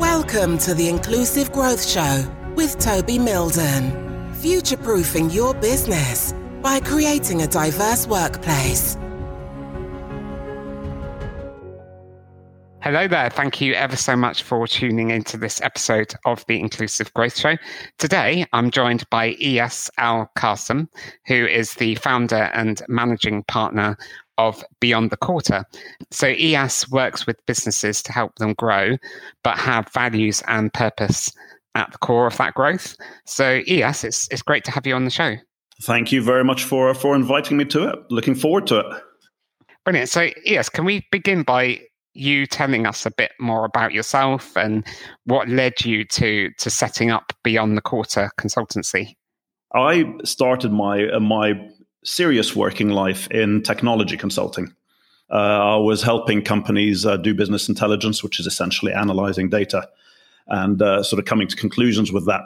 Welcome to the Inclusive Growth Show with Toby Mildon. Future proofing your business by creating a diverse workplace. Hello there. Thank you ever so much for tuning into this episode of the Inclusive Growth Show. Today, I'm joined by Iyas Al Qasim, who is the founder and managing partner of Beyond the Quarter. So, Iyas works with businesses to help them grow, but have values and purpose at the core of that growth. So, Iyas, it's, it's great to have you on the show. Thank you very much for, for inviting me to it. Looking forward to it. Brilliant. So, Iyas, can we begin by you telling us a bit more about yourself and what led you to to setting up Beyond the Quarter consultancy? I started my my serious working life in technology consulting. Uh, I was helping companies uh, do business intelligence, which is essentially analyzing data and uh, sort of coming to conclusions with that.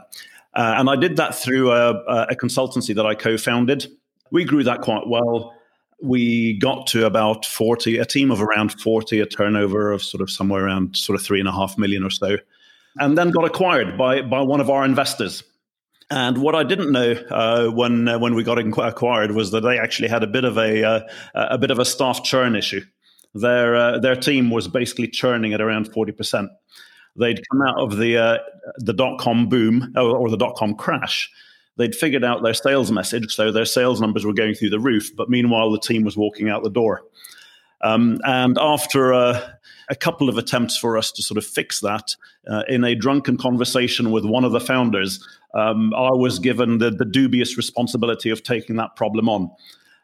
Uh, and I did that through a, a consultancy that I co-founded. We grew that quite well we got to about 40, a team of around 40, a turnover of sort of somewhere around sort of three and a half million or so, and then got acquired by, by one of our investors. And what I didn't know uh, when uh, when we got acquired was that they actually had a bit of a uh, a bit of a staff churn issue. Their uh, their team was basically churning at around forty percent. They'd come out of the uh, the dot com boom or, or the dot com crash, they'd figured out their sales message, so their sales numbers were going through the roof. But meanwhile, the team was walking out the door. Um, and after uh, a couple of attempts for us to sort of fix that, uh, in a drunken conversation with one of the founders, um, I was given the, the, dubious responsibility of taking that problem on.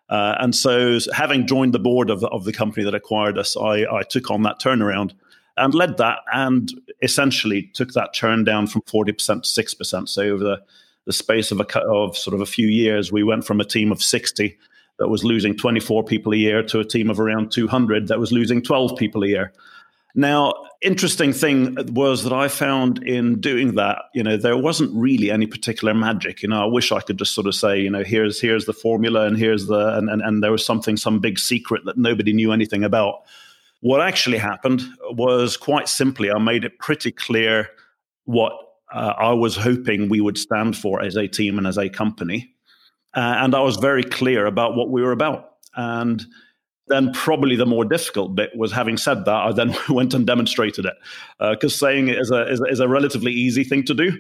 Uh, and so, having joined the board of, of the company that acquired us, I, I took on that turnaround and led that and essentially took that churn down from 40% to 6%. So, over the the space of a of sort of a few years, we went from a team of 60 that was losing 24 people a year to a team of around 200 that was losing 12 people a year. Now, interesting thing was that I found in doing that, you know, there wasn't really any particular magic. You know, I wish I could just sort of say, you know, here's here's the formula and here's the and and, and there was something, some big secret that nobody knew anything about. What actually happened was quite simply, I made it pretty clear what uh, I was hoping we would stand for as a team and as a company. Uh, and I was very clear about what we were about. And then probably the more difficult bit was having said that, I then went and demonstrated it. Because uh, saying it is a, is a, is, a, relatively easy thing to do.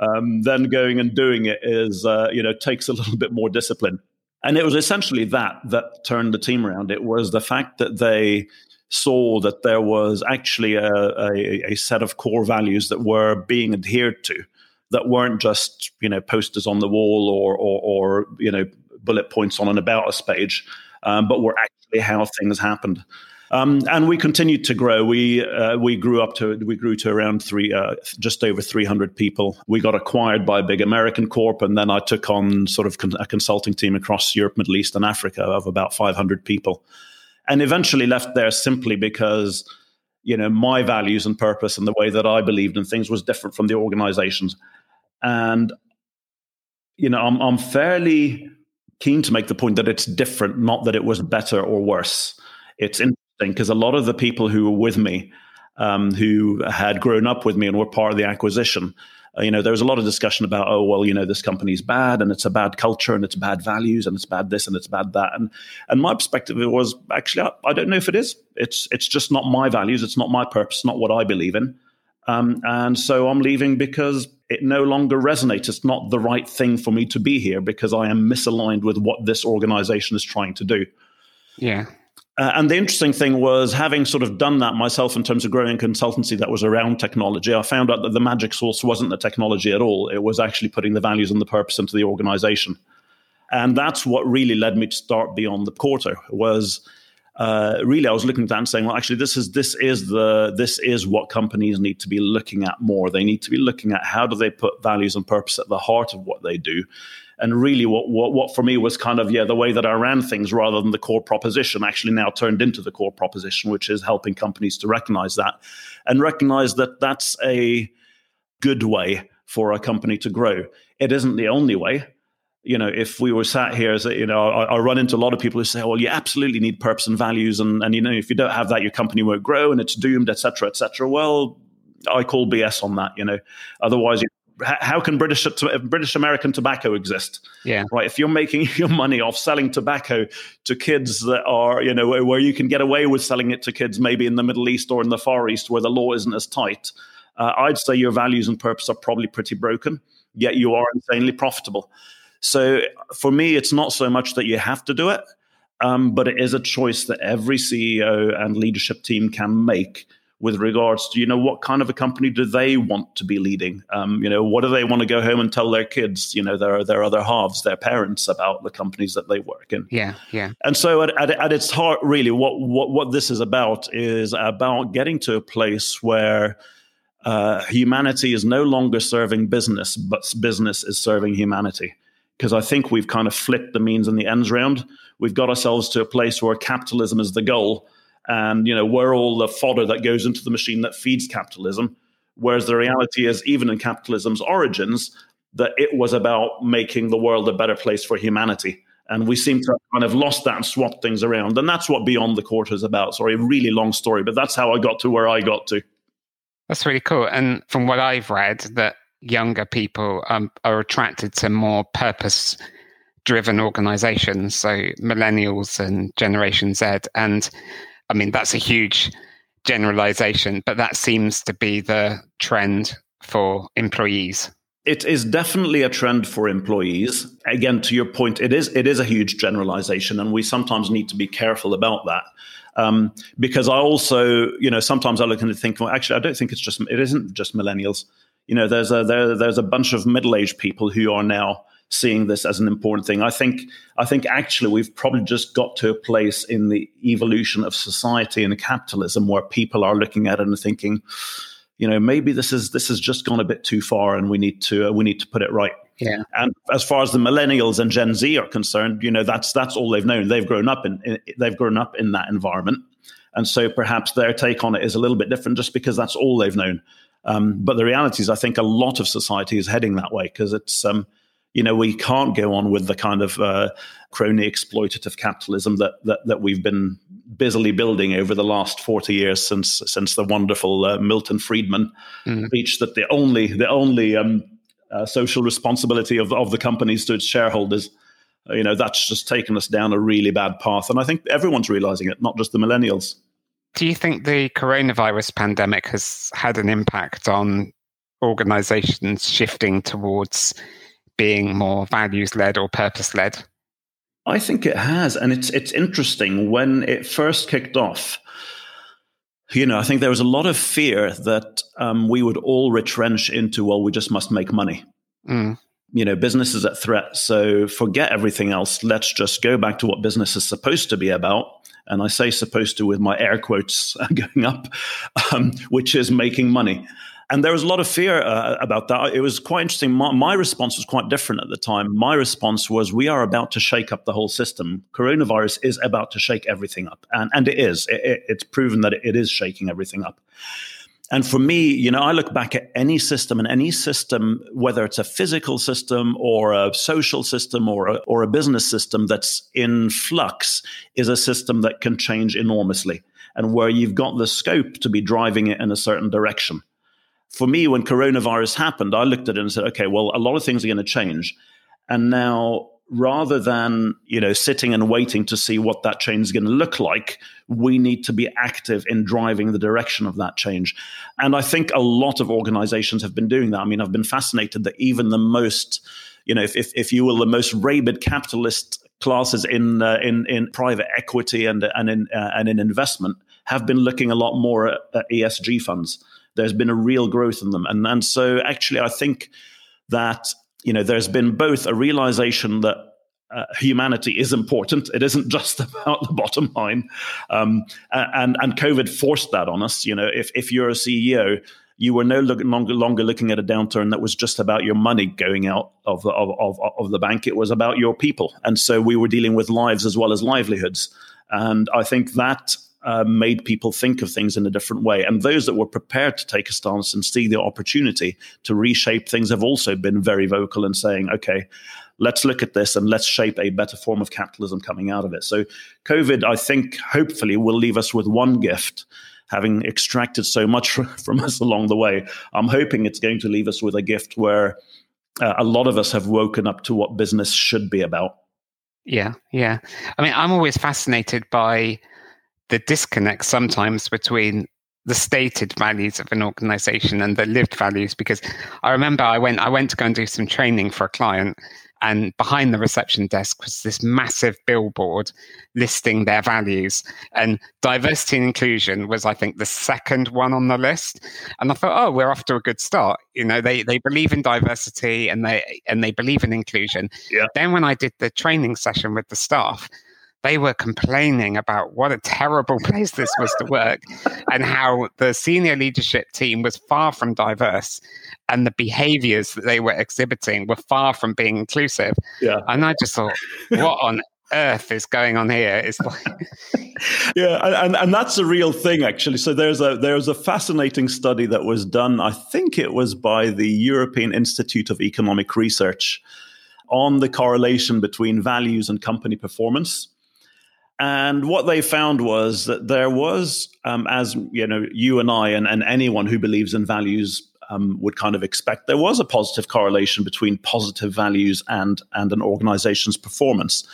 Um, then going and doing it is, uh, you know, takes a little bit more discipline. And it was essentially that that turned the team around. It was the fact that they saw that there was actually a, a, a set of core values that were being adhered to that weren't just you know posters on the wall or or, or you know bullet points on an about us page, um, but were actually how things happened. Um, and we continued to grow. We uh, we grew up to we grew to around three, uh, just over three hundred people. We got acquired by a big American corp, and then I took on sort of con- a consulting team across Europe, Middle East, and Africa of about five hundred people and eventually left there simply because you know my values and purpose and the way that I believed in things was different from the organizations, and you know I'm, I'm fairly keen to make the point that it's different, not that it was better or worse. It's interesting because a lot of the people who were with me, um, who had grown up with me and were part of the acquisition, uh, you know, there was a lot of discussion about, oh, well, you know, this company's bad and it's a bad culture and it's bad values and it's bad this and it's bad that. And and my perspective was actually, I, I don't know if it is. It's it's just not my values. It's not my purpose. Not what I believe in. Um, and so I'm leaving because it no longer resonates. It's not the right thing for me to be here because I am misaligned with what this organization is trying to do. Yeah. Uh, and the interesting thing was having sort of done that myself in terms of growing consultancy that was around technology, I found out that the magic source wasn't the technology at all. It was actually putting the values and the purpose into the organization. And that's what really led me to start Beyond the Quarter was uh, really I was looking at that and saying, well, actually, this is this is the this is what companies need to be looking at more. They need to be looking at how do they put values and purpose at the heart of what they do, and really, what, what, what for me was kind of, yeah, the way that I ran things rather than the core proposition actually now turned into the core proposition, which is helping companies to recognize that and recognize that that's a good way for a company to grow. It isn't the only way. You know, if we were sat here, as you know, I, I, run into a lot of people who say, "Well, you absolutely need purpose and values, and and you know, if you don't have that, your company won't grow, and it's doomed, etc., etc." Well, I call BS on that. You know, otherwise, you, how can British British American tobacco exist? Yeah, right. If you're making your money off selling tobacco to kids that are, you know, where you can get away with selling it to kids, maybe in the Middle East or in the Far East, where the law isn't as tight, uh, I'd say your values and purpose are probably pretty broken. Yet you are insanely profitable. So for me, it's not so much that you have to do it, um, but it is a choice that every CEO and leadership team can make with regards to you know what kind of a company do they want to be leading? Um, you know what do they want to go home and tell their kids you know their their other halves their parents about the companies that they work in? Yeah yeah. And so at, at, at its heart really what, what what this is about is about getting to a place where uh, humanity is no longer serving business but business is serving humanity because I think we've kind of flipped the means and the ends round. We've got ourselves to a place where capitalism is the goal, and you know we're all the fodder that goes into the machine that feeds capitalism. Whereas the reality is, even in capitalism's origins, that it was about making the world a better place for humanity. And we seem to have kind of lost that and swapped things around. And that's what Beyond the Quarter is about. Sorry, a really long story, but that's how I got to where I got to. That's really cool. And from what I've read, that younger people um, are attracted to more purpose driven organizations, so millennials and Generation Z. And I mean, that's a huge generalization, but that seems to be the trend for employees. It is definitely a trend for employees. Again, to your point, it is it is a huge generalization, and we sometimes need to be careful about that. Um, because I also, you know, sometimes I look and think, well, actually, I don't think it's just it isn't just millennials you know, there's a there, there's a bunch of middle aged people who are now seeing this as an important thing. I think I think actually we've probably just got to a place in the evolution of society and capitalism where people are looking at it and thinking, you know, maybe this is this has just gone a bit too far, and we need to uh, we need to put it right. Yeah. And as far as the millennials and Gen Z are concerned, you know, that's that's all they've known. They've grown up in, in they've grown up in that environment, and so perhaps their take on it is a little bit different, just because that's all they've known. Um, but the reality is, I think a lot of society is heading that way because it's, um, you know, we can't go on with the kind of uh, crony exploitative capitalism that, that that we've been busily building over the last forty years since since the wonderful uh, Milton Friedman mm. reached that the only the only um, uh, social responsibility of of the companies to its shareholders. You know, that's just taken us down a really bad path, and I think everyone's realizing it, not just the millennials. Do you think the coronavirus pandemic has had an impact on organizations shifting towards being more values led or purpose led? I think it has. And it's it's interesting when it first kicked off. You know, I think there was a lot of fear that um, we would all retrench into, well, we just must make money. Mm. You know, business is at threat. So forget everything else. Let's just go back to what business is supposed to be about and I say supposed to with my air quotes going up, um, which is making money. And there was a lot of fear uh, about that. It was quite interesting. My, my, response was quite different at the time. My response was, we are about to shake up the whole system. Coronavirus is about to shake everything up. And, and it is. It, it, it's proven that it is shaking everything up. And for me, you know, I look back at any system and any system, whether it's a physical system or a social system or a, or a business system that's in flux, is a system that can change enormously and where you've got the scope to be driving it in a certain direction. For me, when coronavirus happened, I looked at it and said, okay, well, a lot of things are going to change. And now rather than you know sitting and waiting to see what that change is going to look like we need to be active in driving the direction of that change. And i think a lot of organizations have been doing that. I mean i've been fascinated that even the most you know if, if, if you will the most rabid capitalist classes in uh, in in private equity and and in uh, and in investment have been looking a lot more at, at esg funds. There's been a real growth in them. And and so actually i think that you know, there's been both a realization that uh, humanity is important. It isn't just about the bottom line, um, and and COVID forced that on us. You know, if if you're a CEO, you were no longer longer looking at a downturn that was just about your money going out of the of, of, of the bank. It was about your people, and so we were dealing with lives as well as livelihoods. And I think that uh, made people think of things in a different way. And those that were prepared to take a stance and see the opportunity to reshape things have also been very vocal in saying, okay, let's look at this and let's shape a better form of capitalism coming out of it. So, COVID, I think, hopefully, will leave us with one gift. having extracted so much from us along the way, I'm hoping it's going to leave us with a gift where uh, a lot of us have woken up to what business should be about. Yeah, yeah. I mean, I'm always fascinated by the disconnect sometimes between the stated values of an organization and the lived values because I remember I went I went to go and do some training for a client and behind the reception desk was this massive billboard listing their values. And diversity and inclusion was i think the second one on the list. And i thought oh we're off to a good start. You know they they believe in diversity and they and they believe in inclusion. Yeah. then when i did the training session with the staff they were complaining about what a terrible place this was to work and how the senior leadership team was far from diverse and the behaviors that they were exhibiting were far from being inclusive. Yeah. And I just thought, what on earth is going on here? It's like Yeah, and, and that's a real thing actually. So there's a there's a fascinating study that was done, I think it was by the European Institute of Economic Research on the correlation between values and company performance. And what they found was that there was, um, as you know, you and I and, and anyone who believes in values um, would kind of expect, there was a positive correlation between positive values and and an organization's performance.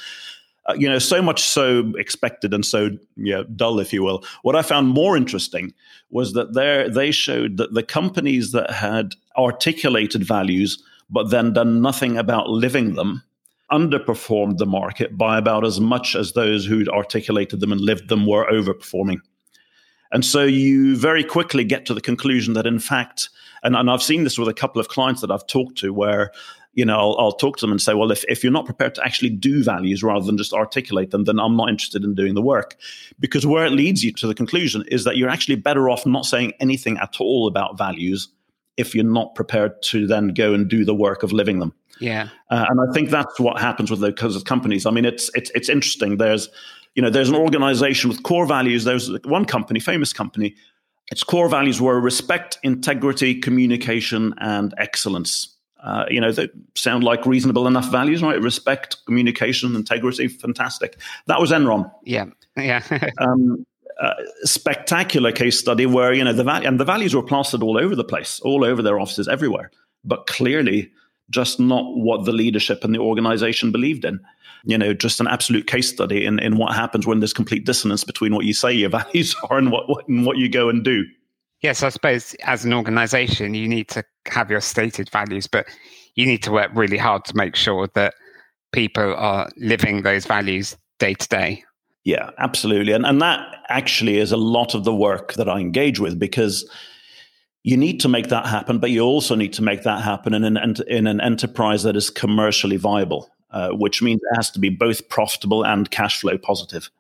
Uh, you know, so much so expected and so yeah, dull, if you will. What I found more interesting was that there they showed that the companies that had articulated values but then done nothing about living them underperformed the market by about as much as those who'd articulated them and lived them were overperforming. And so you very quickly get to the conclusion that, in fact, and, and I've seen this with a couple of clients that I've talked to where, you know, I'll, I'll talk to them and say, well, if, if you're not prepared to actually do values rather than just articulate them, then I'm not interested in doing the work. Because where it leads you to the conclusion is that you're actually better off not saying anything at all about values if you're not prepared to then go and do the work of living them. Yeah. Uh, and I think that's what happens with those companies. I mean, it's it's it's interesting. There's you know there's an organization with core values. There's one company, famous company. Its core values were respect, integrity, communication, and excellence. Uh, you know, they sound like reasonable enough values, right? Respect, communication, integrity, fantastic. That was Enron. Yeah, yeah. um, uh, spectacular case study where you know the value and the values were plastered all over the place, all over their offices, everywhere. But clearly, just not what the leadership and the organization believed in. You know, just an absolute case study in, in what happens when there's complete dissonance between what you say your values are and what, what, and what you go and do. Yes, I suppose as an organization, you need to have your stated values, but you need to work really hard to make sure that people are living those values day to day. Yeah, absolutely. And, and that actually is a lot of the work that I engage with because you need to make that happen, but you also need to make that happen in an in an enterprise that is commercially viable, uh, which means it has to be both profitable and cash flow positive.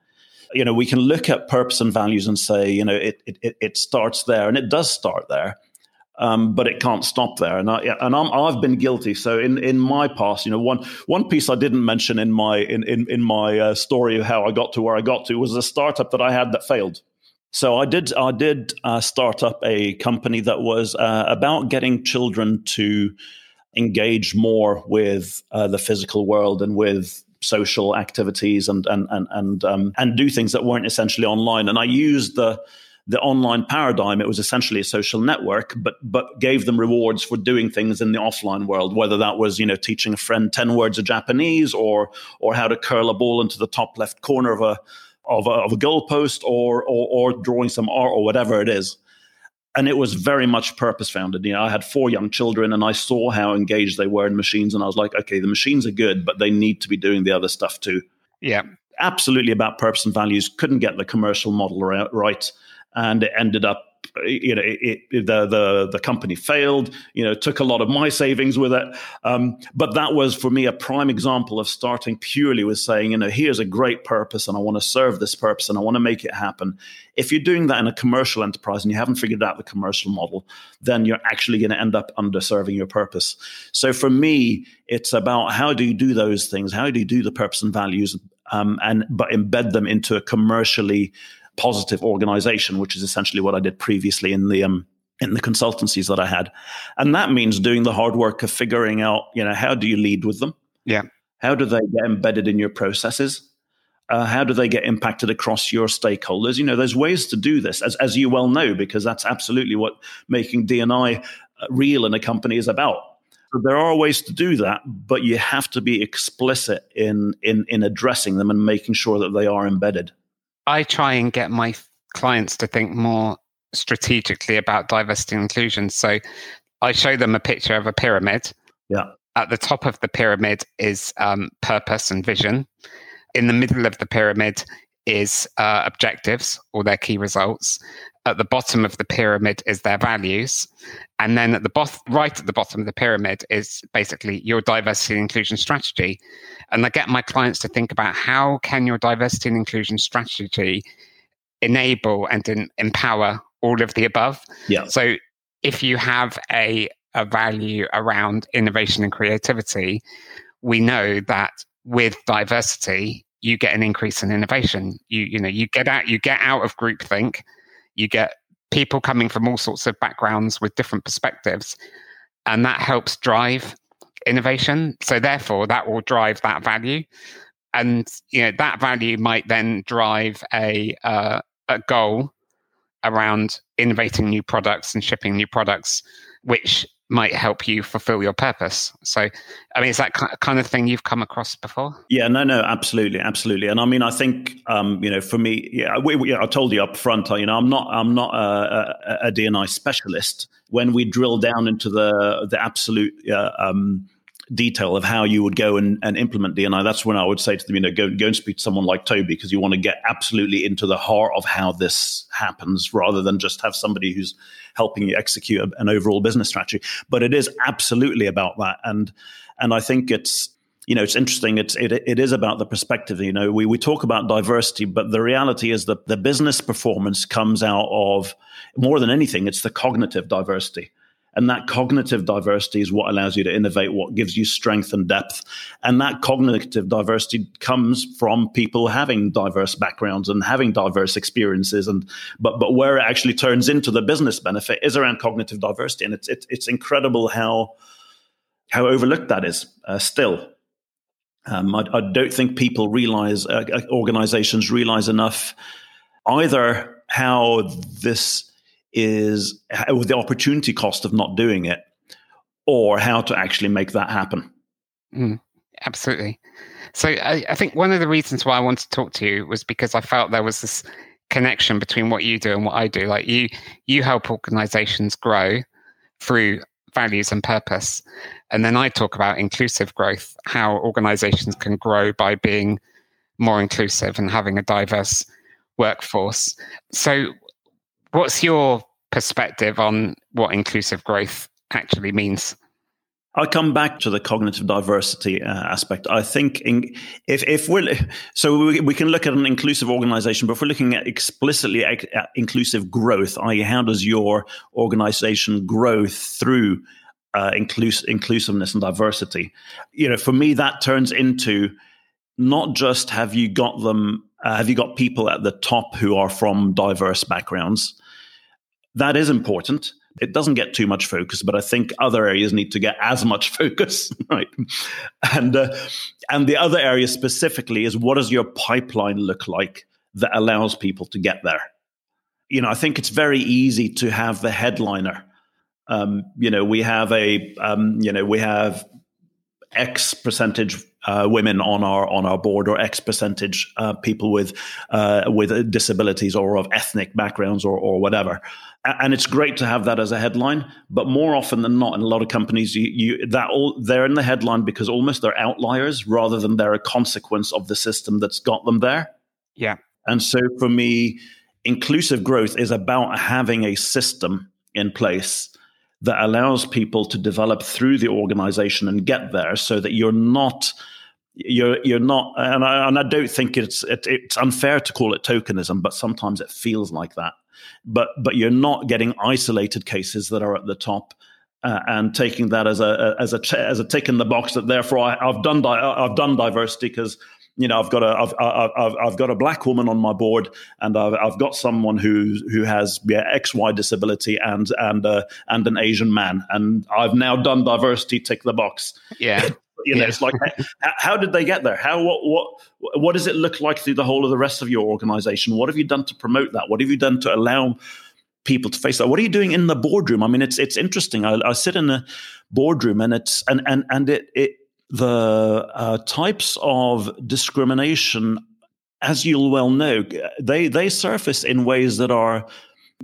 You know, we can look at purpose and values and say, you know, it it it starts there, and it does start there, um, but it can't stop there. And I and I'm, I've been guilty. So in in my past, you know, one one piece I didn't mention in my in in, in my uh, story of how I got to where I got to was a startup that I had that failed. So I did. I did uh, start up a company that was uh, about getting children to engage more with uh, the physical world and with social activities and and and and um, and do things that weren't essentially online. And I used the the online paradigm. It was essentially a social network, but but gave them rewards for doing things in the offline world. Whether that was you know teaching a friend ten words of Japanese or or how to curl a ball into the top left corner of a of a, of a goalpost or, or, or drawing some art or whatever it is. And it was very much purpose founded. You know, I had four young children, and I saw how engaged they were in machines, and I was like, okay, the machines are good, but they need to be doing the other stuff too. Yeah, absolutely about purpose and values. Couldn't get the commercial model right, and it ended up you know, it, it, the the the company failed. You know, took a lot of my savings with it. Um, but that was for me a prime example of starting purely with saying, you know, here's a great purpose, and I want to serve this purpose, and I want to make it happen. If you're doing that in a commercial enterprise and you haven't figured out the commercial model, then you're actually going to end up underserving your purpose. So for me, it's about how do you do those things? How do you do the purpose and values, um, and but embed them into a commercially positive organization, which is essentially what I did previously in the um, in the consultancies that I had. And that means doing the hard work of figuring out, you know, how do you lead with them? Yeah. How do they get embedded in your processes? Uh, how do they get impacted across your stakeholders? You know, there's ways to do this, as, as you well know, because that's absolutely what making D&I uh, real in a company is about. So there are ways to do that, but you have to be explicit in, in, in addressing them and making sure that they are embedded. I try and get my clients to think more strategically about diversity and inclusion. So I show them a picture of a pyramid. Yeah. At the top of the pyramid is um, purpose and vision. In the middle of the pyramid is uh, objectives or their key results. At the bottom of the pyramid is their values. And then at the bottom, right at the bottom of the pyramid is basically your diversity and inclusion strategy. And I get my clients to think about how can your diversity and inclusion strategy enable and in, empower all of the above. Yeah. So if you have a, a value around innovation and creativity, we know that with diversity, you get an increase in innovation. You you know you get out you get out of groupthink. You get people coming from all sorts of backgrounds with different perspectives, and that helps drive innovation. So therefore, that will drive that value, and you know that value might then drive a uh, a goal around innovating new products and shipping new products, which might help you fulfill your purpose. So, I mean, is that kind of thing you've come across before? Yeah, no, no, absolutely, absolutely. And I mean, I think, um, you know, for me, yeah, we, we, I told you up front, you know, I'm not, I'm not a, a, a D&I specialist. When we drill down into the the absolute uh, um, detail of how you would go and, and implement D&I, that's when I would say to them, you know, go, go and speak to someone like Toby because you want to get absolutely into the heart of how this happens rather than just have somebody who's helping you execute an overall business strategy. But it is absolutely about that. And, and I think it's, you know, it's interesting. It's it, it is about the perspective. You know, we we talk about diversity, but the reality is that the business performance comes out of more than anything. It's the cognitive diversity. And that cognitive diversity is what allows you to innovate, what gives you strength and depth. And that cognitive diversity comes from people having diverse backgrounds and having diverse experiences. And but but where it actually turns into the business benefit is around cognitive diversity. And it's it's, it's incredible how how overlooked that is uh, still. Um, I, I, don't think people realize, uh, uh organizations realize enough either how this is the opportunity cost of not doing it or how to actually make that happen. Mm, absolutely. So I, I, think one of the reasons why I wanted to talk to you was because I felt there was this connection between what you do and what I do. Like you, you help organizations grow through values and purpose. And then I talk about inclusive growth, how organizations can grow by being more inclusive and having a diverse workforce. So What's your perspective on what inclusive growth actually means? I'll come back to the cognitive diversity uh, aspect. I think in, if if we're so we, we, can look at an inclusive organization, but if we're looking at explicitly at inclusive growth, i.e., how does your organization grow through uh, inclus- inclusiveness and diversity? You know, for me, that turns into not just have you got them, uh, have you got people at the top who are from diverse backgrounds, that is important. It doesn't get too much focus, but I think other areas need to get as much focus, right? And uh, and the other area specifically is what does your pipeline look like that allows people to get there? You know, I think it's very easy to have the headliner. Um, you know, we have a um, you know we have X percentage uh, women on our on our board or X percentage uh, people with uh, with disabilities or of ethnic backgrounds or or whatever. And it's great to have that as a headline, but more often than not, in a lot of companies, you, you that all they're in the headline because almost they're outliers rather than they're a consequence of the system that's got them there. Yeah. And so for me, inclusive growth is about having a system in place that allows people to develop through the organization and get there so that you're not you're you're not and I, and I don't think it's it, it's unfair to call it tokenism but sometimes it feels like that. But but you're not getting isolated cases that are at the top uh, and taking that as a as a as a tick in the box that therefore I, have done di- I've done diversity because you know, I've got a, I've, I've, I've got a black woman on my board, and I've, I've got someone who who has yeah, X Y disability and and uh, and an Asian man, and I've now done diversity. Tick the box. Yeah. You know, yeah. it's like how, how, did they get there? How what what what does it look like through the whole of the rest of your organization? What have you done to promote that? What have you done to allow people to face that? What are you doing in the boardroom? I mean, it's it's interesting. I, I sit in a boardroom and it's and and and it it the uh, types of discrimination, as you'll well know, they they surface in ways that are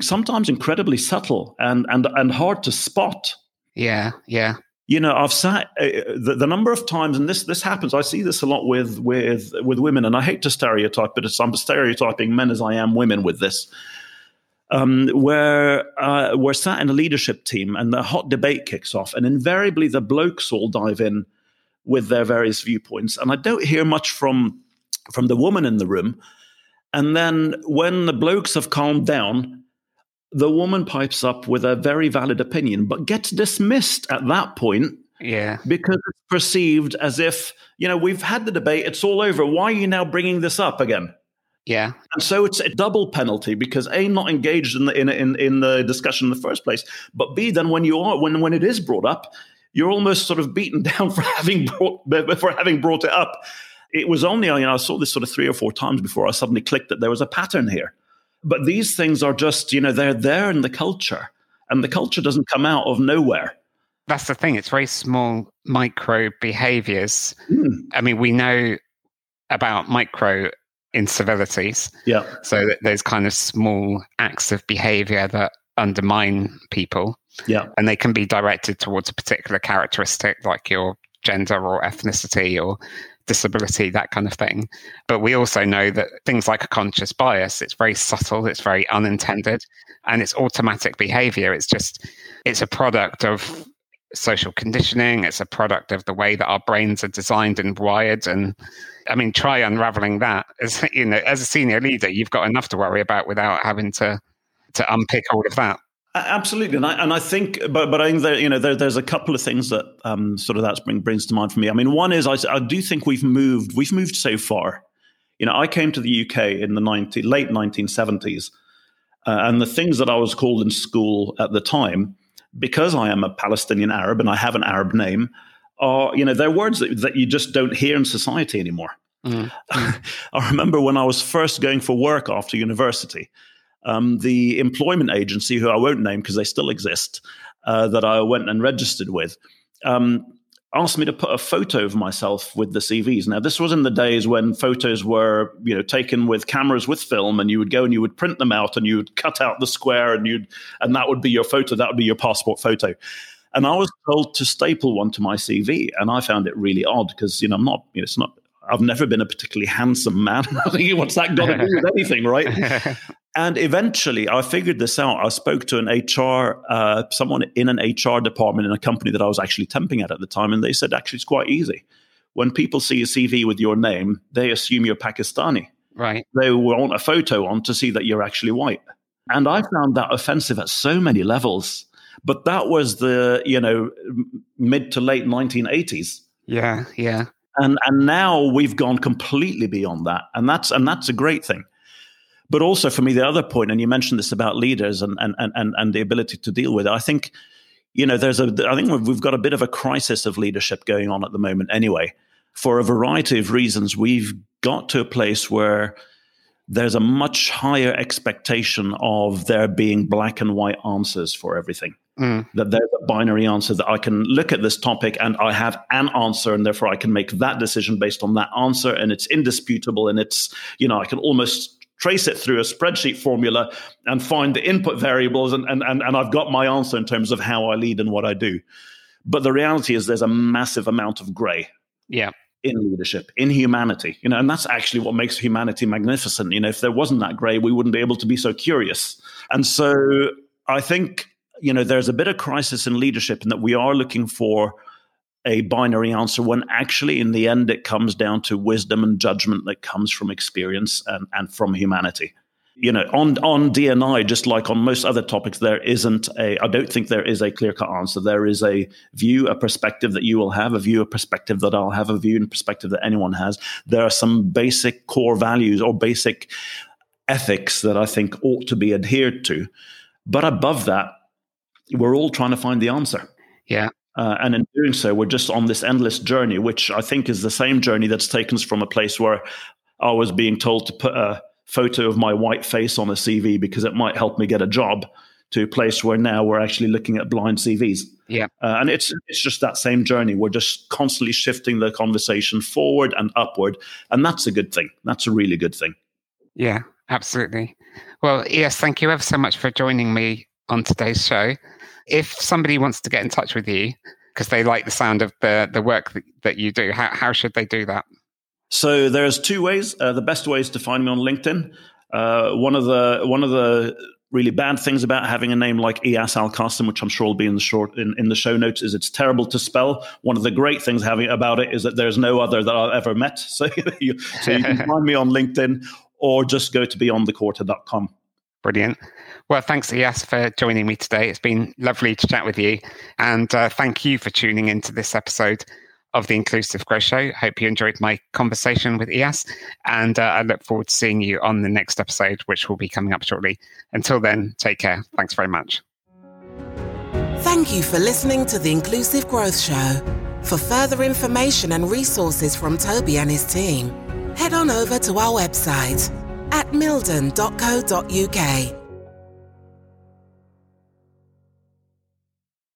sometimes incredibly subtle and and and hard to spot. Yeah, yeah. You know, I've sat uh, the, the number of times, and this this happens. I see this a lot with with with women, and I hate to stereotype, but it's, I'm stereotyping men as I am women with this. Um, where uh, we're sat in a leadership team, and the hot debate kicks off, and invariably the blokes all dive in with their various viewpoints, and I don't hear much from from the woman in the room. And then when the blokes have calmed down, the woman pipes up with a very valid opinion, but gets dismissed at that point. Yeah. Because it's perceived as if, you know, we've had the debate, it's all over. Why are you now bringing this up again? Yeah. And so it's a double penalty because A, not engaged in the, in, in, in the discussion in the first place, but B, then when you are, when, when it is brought up, you're almost sort of beaten down for having brought, for having brought it up. It was only, you know, I saw this sort of three or four times before I suddenly clicked that there was a pattern here. But these things are just, you know, they're there in the culture, and the culture doesn't come out of nowhere. That's the thing. It's very small micro behaviors. Mm. I mean, we know about micro incivilities. Yeah. So those kind of small acts of behavior that undermine people. Yeah. And they can be directed towards a particular characteristic like your gender or ethnicity or disability, that kind of thing. But we also know that things like a conscious bias, it's very subtle, it's very unintended, and it's automatic behavior. It's just, it's a product of social conditioning, it's a product of the way that our brains are designed and wired. And I mean, try unraveling that as you know, as a senior leader, you've got enough to worry about without having to to unpick all of that. Absolutely, and I and I think, but but I think that you know there, there's a couple of things that um, sort of that bring, brings to mind for me. I mean, one is I, I do think we've moved we've moved so far. You know, I came to the UK in the 90, late 1970s, uh, and the things that I was called in school at the time, because I am a Palestinian Arab and I have an Arab name, are you know they're words that, that you just don't hear in society anymore. Mm. I remember when I was first going for work after university um, the employment agency, who I won't name because they still exist, uh, that I went and registered with, um, asked me to put a photo of myself with the CVs. Now, this was in the days when photos were, you know, taken with cameras with film, and you would go and you would print them out, and you would cut out the square, and you'd, and that would be your photo. That would be your passport photo. And I was told to staple one to my CV, and I found it really odd because you know I'm not, you know, it's not I've never been a particularly handsome man. I think what's that got to do with anything, right? and eventually, I figured this out. I spoke to an HR, uh, someone in an HR department in a company that I was actually temping at at the time, and they said actually it's quite easy. When people see a CV with your name, they assume you're Pakistani. Right. They want a photo on to see that you're actually white. And I found that offensive at so many levels. But that was the, you know, mid to late 1980s. Yeah, yeah and and now we've gone completely beyond that. And that's and that's a great thing. But also for me the other point and you mentioned this about leaders and and and, and the ability to deal with it i think you know there's a i think we've got a bit of a crisis of leadership going on at the moment anyway for a variety of reasons. We've got to a place where there's a much higher expectation of there being black and white answers for everything Mm. That there's a binary answer that I can look at this topic and I have an answer, and therefore I can make that decision based on that answer, and it's indisputable, and it's you know I can almost trace it through a spreadsheet formula and find the input variables, and and and, and I've got my answer in terms of how I lead and what I do. But the reality is, there's a massive amount of grey. Yeah in leadership, in humanity, you know, and that's actually what makes humanity magnificent. You know, if there wasn't that gray, we wouldn't be able to be so curious. And so I think you know, there's a bit of crisis in leadership and that we are looking for a binary answer when actually in the end it comes down to wisdom and judgment that comes from experience and, and from humanity. You know on on D&I just like on most other topics there isn't a i don't think there is a clear cut answer. There is a view a perspective that you will have a view a perspective that i'll have a view and perspective that anyone has. There are some basic core values or basic ethics that i think ought to be adhered to. But above that we're all trying to find the answer. Yeah. Uh, and in doing so, we're just on this endless journey, which I think is the same journey that's taken us from a place where I was being told to put a photo of my white face on a CV because it might help me get a job to a place where now we're actually looking at blind CVs. Yeah. Uh, and it's it's just that same journey. We're just constantly shifting the conversation forward and upward. And that's a good thing. That's a really good thing. Yeah, absolutely. Well, yes, thank you ever so much for joining me on today's show. If somebody wants to get in touch with you because they like the sound of the, the work that, that you do, how, how should they do that? So there's two ways. Uh, the best way is to find me on LinkedIn. Uh, one of the one of the really bad things about having a name like Iyas Al Qasim, which I'm sure will be in the short in, in the show notes, is it's terrible to spell. One of the great things having about it is that there's no other that I've ever met. So you, so you can find me on LinkedIn or just go to beyondthequarter.com. Brilliant. Well, thanks, Iyas, for joining me today. It's been lovely to chat with you. And uh, thank you for tuning into this episode of the Inclusive Growth Show. Hope you enjoyed my conversation with Iyas. And uh, I look forward to seeing you on the next episode, which will be coming up shortly. Until then, take care. Thanks very much. Thank you for listening to the Inclusive Growth Show. For further information and resources from Toby and his team, head on over to our website at mildon.co.uk